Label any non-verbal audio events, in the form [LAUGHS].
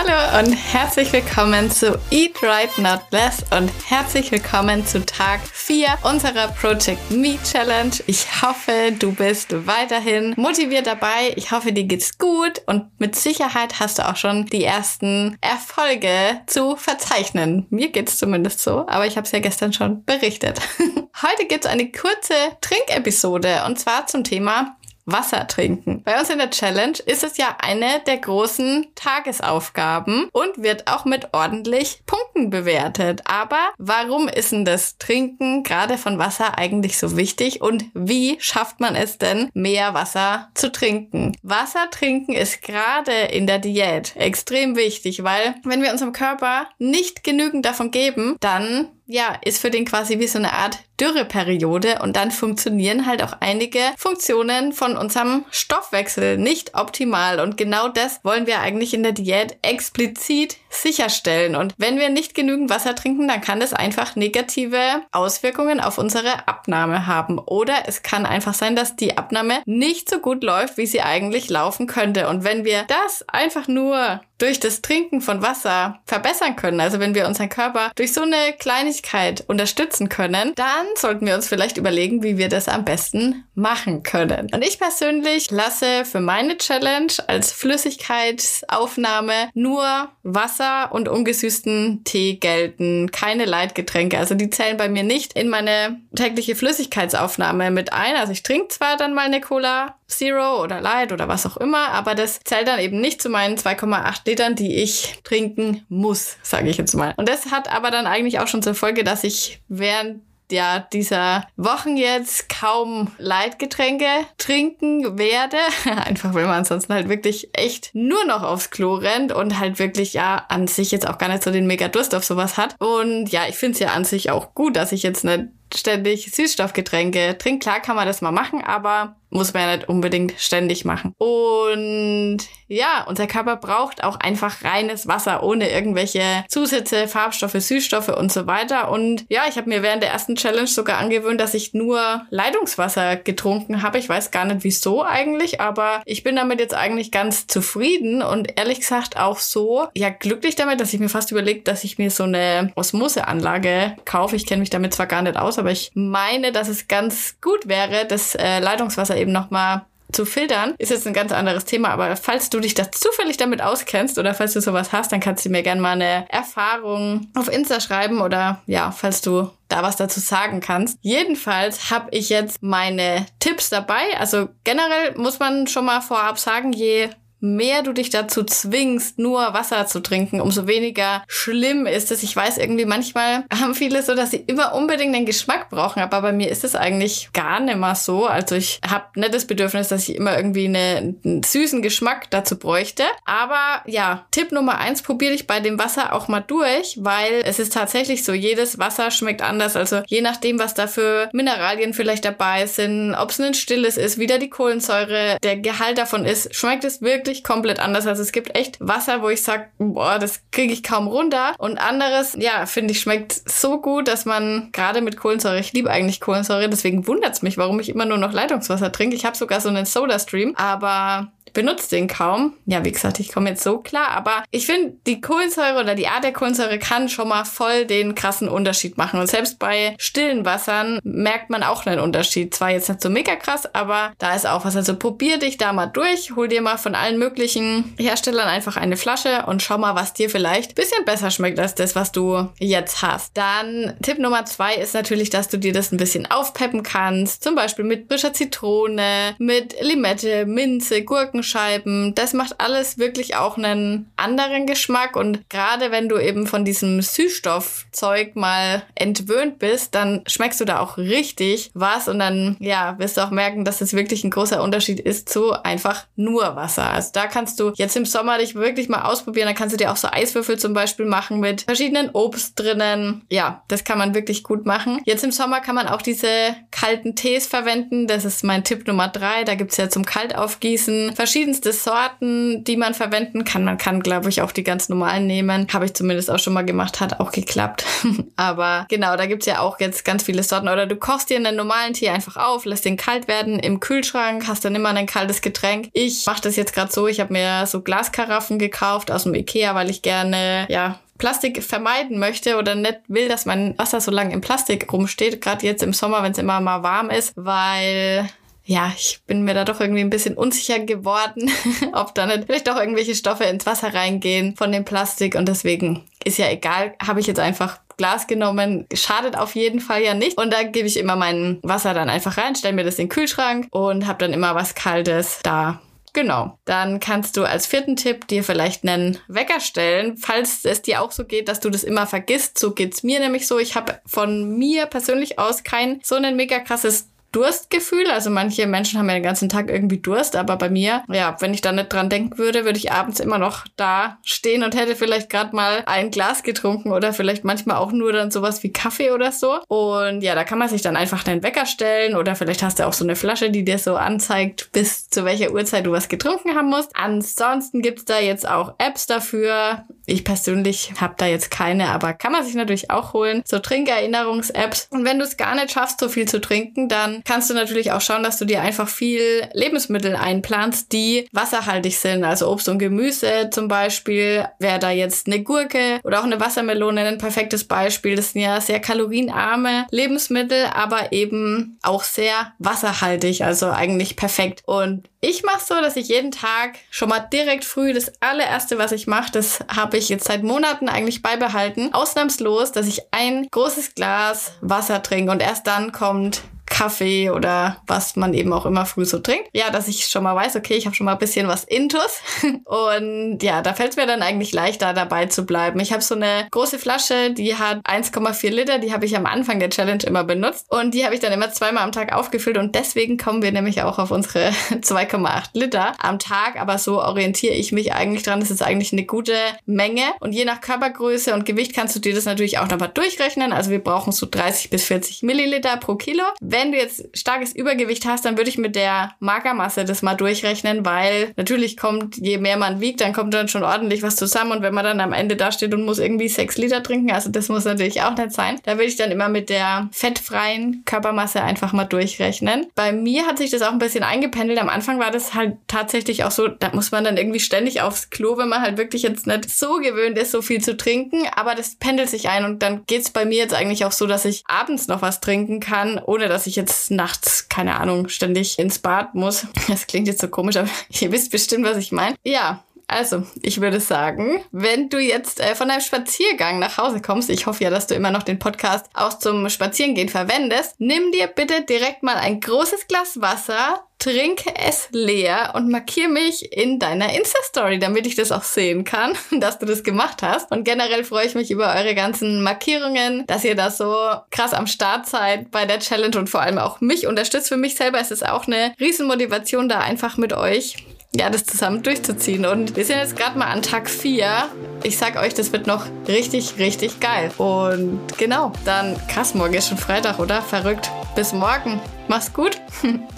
Hallo und herzlich willkommen zu Eat Right Not Less und herzlich willkommen zu Tag 4 unserer Project Me Challenge. Ich hoffe, du bist weiterhin motiviert dabei. Ich hoffe, dir geht's gut und mit Sicherheit hast du auch schon die ersten Erfolge zu verzeichnen. Mir geht's zumindest so, aber ich habe es ja gestern schon berichtet. [LAUGHS] Heute gibt's eine kurze Trinkepisode und zwar zum Thema Wasser trinken. Bei uns in der Challenge ist es ja eine der großen Tagesaufgaben und wird auch mit ordentlich Punkten bewertet. Aber warum ist denn das Trinken gerade von Wasser eigentlich so wichtig und wie schafft man es denn, mehr Wasser zu trinken? Wasser trinken ist gerade in der Diät extrem wichtig, weil wenn wir unserem Körper nicht genügend davon geben, dann ja, ist für den quasi wie so eine Art Dürreperiode und dann funktionieren halt auch einige Funktionen von unserem Stoffwechsel nicht optimal. Und genau das wollen wir eigentlich in der Diät explizit sicherstellen. Und wenn wir nicht genügend Wasser trinken, dann kann das einfach negative Auswirkungen auf unsere Abnahme haben. Oder es kann einfach sein, dass die Abnahme nicht so gut läuft, wie sie eigentlich laufen könnte. Und wenn wir das einfach nur durch das Trinken von Wasser verbessern können, also wenn wir unseren Körper durch so eine Kleinigkeit unterstützen können, dann sollten wir uns vielleicht überlegen, wie wir das am besten machen können. Und ich persönlich lasse für meine Challenge als Flüssigkeitsaufnahme nur Wasser und ungesüßten Tee gelten, keine Leitgetränke. Also die zählen bei mir nicht in meine tägliche Flüssigkeitsaufnahme mit ein. Also ich trinke zwar dann mal eine Cola Zero oder Light oder was auch immer, aber das zählt dann eben nicht zu meinen 2,8 Litern, die ich trinken muss, sage ich jetzt mal. Und das hat aber dann eigentlich auch schon zur Folge, dass ich während ja, dieser Wochen jetzt kaum Leitgetränke trinken werde. [LAUGHS] Einfach weil man ansonsten halt wirklich echt nur noch aufs Klo rennt und halt wirklich ja an sich jetzt auch gar nicht so den mega Durst auf sowas hat. Und ja, ich finde es ja an sich auch gut, dass ich jetzt nicht ständig Süßstoffgetränke trinke. Klar kann man das mal machen, aber muss man ja nicht unbedingt ständig machen. Und ja, unser Körper braucht auch einfach reines Wasser ohne irgendwelche Zusätze, Farbstoffe, Süßstoffe und so weiter. Und ja, ich habe mir während der ersten Challenge sogar angewöhnt, dass ich nur Leitungswasser getrunken habe. Ich weiß gar nicht wieso eigentlich, aber ich bin damit jetzt eigentlich ganz zufrieden und ehrlich gesagt auch so, ja, glücklich damit, dass ich mir fast überlegt, dass ich mir so eine Osmoseanlage kaufe. Ich kenne mich damit zwar gar nicht aus, aber ich meine, dass es ganz gut wäre, das äh, Leitungswasser eben nochmal zu filtern, ist jetzt ein ganz anderes Thema, aber falls du dich da zufällig damit auskennst oder falls du sowas hast, dann kannst du mir gerne mal eine Erfahrung auf Insta schreiben oder ja, falls du da was dazu sagen kannst. Jedenfalls habe ich jetzt meine Tipps dabei. Also generell muss man schon mal vorab sagen, je mehr du dich dazu zwingst, nur Wasser zu trinken, umso weniger schlimm ist es. Ich weiß irgendwie, manchmal [LAUGHS] haben viele so, dass sie immer unbedingt den Geschmack brauchen, aber bei mir ist es eigentlich gar nicht mal so. Also ich habe nicht das Bedürfnis, dass ich immer irgendwie eine, einen süßen Geschmack dazu bräuchte. Aber ja, Tipp Nummer eins, probiere dich bei dem Wasser auch mal durch, weil es ist tatsächlich so, jedes Wasser schmeckt anders. Also je nachdem, was da für Mineralien vielleicht dabei sind, ob es ein stilles ist, wieder die Kohlensäure, der Gehalt davon ist, schmeckt es wirklich wirklich komplett anders. Also es gibt echt Wasser, wo ich sage, boah, das kriege ich kaum runter. Und anderes, ja, finde ich, schmeckt so gut, dass man gerade mit Kohlensäure, ich liebe eigentlich Kohlensäure, deswegen wundert es mich, warum ich immer nur noch Leitungswasser trinke. Ich habe sogar so einen Soda-Stream, aber benutze den kaum. Ja, wie gesagt, ich komme jetzt so klar, aber ich finde, die Kohlensäure oder die Art der Kohlensäure kann schon mal voll den krassen Unterschied machen. Und selbst bei stillen Wassern merkt man auch einen Unterschied. Zwar jetzt nicht so mega krass, aber da ist auch was. Also probier dich da mal durch, hol dir mal von allen möglichen Herstellern einfach eine Flasche und schau mal, was dir vielleicht bisschen besser schmeckt als das, was du jetzt hast. Dann Tipp Nummer zwei ist natürlich, dass du dir das ein bisschen aufpeppen kannst. Zum Beispiel mit frischer Zitrone, mit Limette, Minze, Gurken, Scheiben. Das macht alles wirklich auch einen anderen Geschmack. Und gerade wenn du eben von diesem Süßstoffzeug mal entwöhnt bist, dann schmeckst du da auch richtig was. Und dann, ja, wirst du auch merken, dass es wirklich ein großer Unterschied ist zu einfach nur Wasser. Also da kannst du jetzt im Sommer dich wirklich mal ausprobieren. Da kannst du dir auch so Eiswürfel zum Beispiel machen mit verschiedenen Obst drinnen. Ja, das kann man wirklich gut machen. Jetzt im Sommer kann man auch diese kalten Tees verwenden. Das ist mein Tipp Nummer drei. Da gibt's ja zum Kaltaufgießen verschiedenste Sorten, die man verwenden kann. Man kann, glaube ich, auch die ganz normalen nehmen. Habe ich zumindest auch schon mal gemacht, hat auch geklappt. [LAUGHS] Aber genau, da gibt's ja auch jetzt ganz viele Sorten. Oder du kochst dir einen normalen Tee einfach auf, lässt den kalt werden im Kühlschrank, hast dann immer ein kaltes Getränk. Ich mache das jetzt gerade so, ich habe mir so Glaskaraffen gekauft aus dem Ikea, weil ich gerne, ja, Plastik vermeiden möchte oder nicht will, dass mein Wasser so lange im Plastik rumsteht, gerade jetzt im Sommer, wenn es immer mal warm ist, weil ja, ich bin mir da doch irgendwie ein bisschen unsicher geworden, [LAUGHS] ob da nicht vielleicht doch irgendwelche Stoffe ins Wasser reingehen von dem Plastik und deswegen ist ja egal, habe ich jetzt einfach Glas genommen, schadet auf jeden Fall ja nicht. Und da gebe ich immer mein Wasser dann einfach rein, stelle mir das in den Kühlschrank und habe dann immer was Kaltes da Genau. Dann kannst du als vierten Tipp dir vielleicht einen Wecker stellen, falls es dir auch so geht, dass du das immer vergisst. So geht's mir nämlich so. Ich habe von mir persönlich aus kein so ein mega krasses Durstgefühl. Also manche Menschen haben ja den ganzen Tag irgendwie Durst, aber bei mir, ja, wenn ich da nicht dran denken würde, würde ich abends immer noch da stehen und hätte vielleicht gerade mal ein Glas getrunken oder vielleicht manchmal auch nur dann sowas wie Kaffee oder so. Und ja, da kann man sich dann einfach den Wecker stellen oder vielleicht hast du auch so eine Flasche, die dir so anzeigt, bis zu welcher Uhrzeit du was getrunken haben musst. Ansonsten gibt's da jetzt auch Apps dafür. Ich persönlich habe da jetzt keine, aber kann man sich natürlich auch holen. So Trinkerinnerungs-Apps. Und wenn du es gar nicht schaffst, so viel zu trinken, dann kannst du natürlich auch schauen, dass du dir einfach viel Lebensmittel einplanst, die wasserhaltig sind. Also Obst und Gemüse zum Beispiel. Wäre da jetzt eine Gurke oder auch eine Wassermelone ein perfektes Beispiel. Das sind ja sehr kalorienarme Lebensmittel, aber eben auch sehr wasserhaltig. Also eigentlich perfekt. Und ich mache so, dass ich jeden Tag schon mal direkt früh das allererste, was ich mache, das habe ich jetzt seit Monaten eigentlich beibehalten, ausnahmslos, dass ich ein großes Glas Wasser trinke und erst dann kommt Kaffee oder was man eben auch immer früh so trinkt. Ja, dass ich schon mal weiß, okay, ich habe schon mal ein bisschen was Intus. [LAUGHS] Und ja, da fällt es mir dann eigentlich leichter, dabei zu bleiben. Ich habe so eine große Flasche, die hat 1,4 Liter, die habe ich am Anfang der Challenge immer benutzt. Und die habe ich dann immer zweimal am Tag aufgefüllt. Und deswegen kommen wir nämlich auch auf unsere [LAUGHS] 2,8 Liter am Tag. Aber so orientiere ich mich eigentlich dran. Das ist eigentlich eine gute Menge. Und je nach Körpergröße und Gewicht kannst du dir das natürlich auch nochmal durchrechnen. Also wir brauchen so 30 bis 40 Milliliter pro Kilo. Wenn wenn du jetzt starkes Übergewicht hast, dann würde ich mit der Magermasse das mal durchrechnen, weil natürlich kommt, je mehr man wiegt, dann kommt dann schon ordentlich was zusammen und wenn man dann am Ende da steht und muss irgendwie sechs Liter trinken, also das muss natürlich auch nicht sein, da würde ich dann immer mit der fettfreien Körpermasse einfach mal durchrechnen. Bei mir hat sich das auch ein bisschen eingependelt. Am Anfang war das halt tatsächlich auch so, da muss man dann irgendwie ständig aufs Klo, wenn man halt wirklich jetzt nicht so gewöhnt ist, so viel zu trinken, aber das pendelt sich ein und dann geht's bei mir jetzt eigentlich auch so, dass ich abends noch was trinken kann, ohne dass ich jetzt nachts, keine Ahnung, ständig ins Bad muss. [LAUGHS] Das klingt jetzt so komisch, aber [LAUGHS] ihr wisst bestimmt, was ich meine. Ja, also, ich würde sagen, wenn du jetzt äh, von deinem Spaziergang nach Hause kommst, ich hoffe ja, dass du immer noch den Podcast auch zum Spazierengehen verwendest, nimm dir bitte direkt mal ein großes Glas Wasser, trinke es leer und markiere mich in deiner Insta-Story, damit ich das auch sehen kann, [LAUGHS] dass du das gemacht hast. Und generell freue ich mich über eure ganzen Markierungen, dass ihr da so krass am Start seid bei der Challenge und vor allem auch mich unterstützt. Für mich selber ist es auch eine Riesenmotivation, da einfach mit euch ja, das zusammen durchzuziehen. Und wir sind jetzt gerade mal an Tag 4. Ich sag euch, das wird noch richtig, richtig geil. Und genau, dann krass, morgen ist schon Freitag, oder? Verrückt. Bis morgen. Mach's gut. [LAUGHS]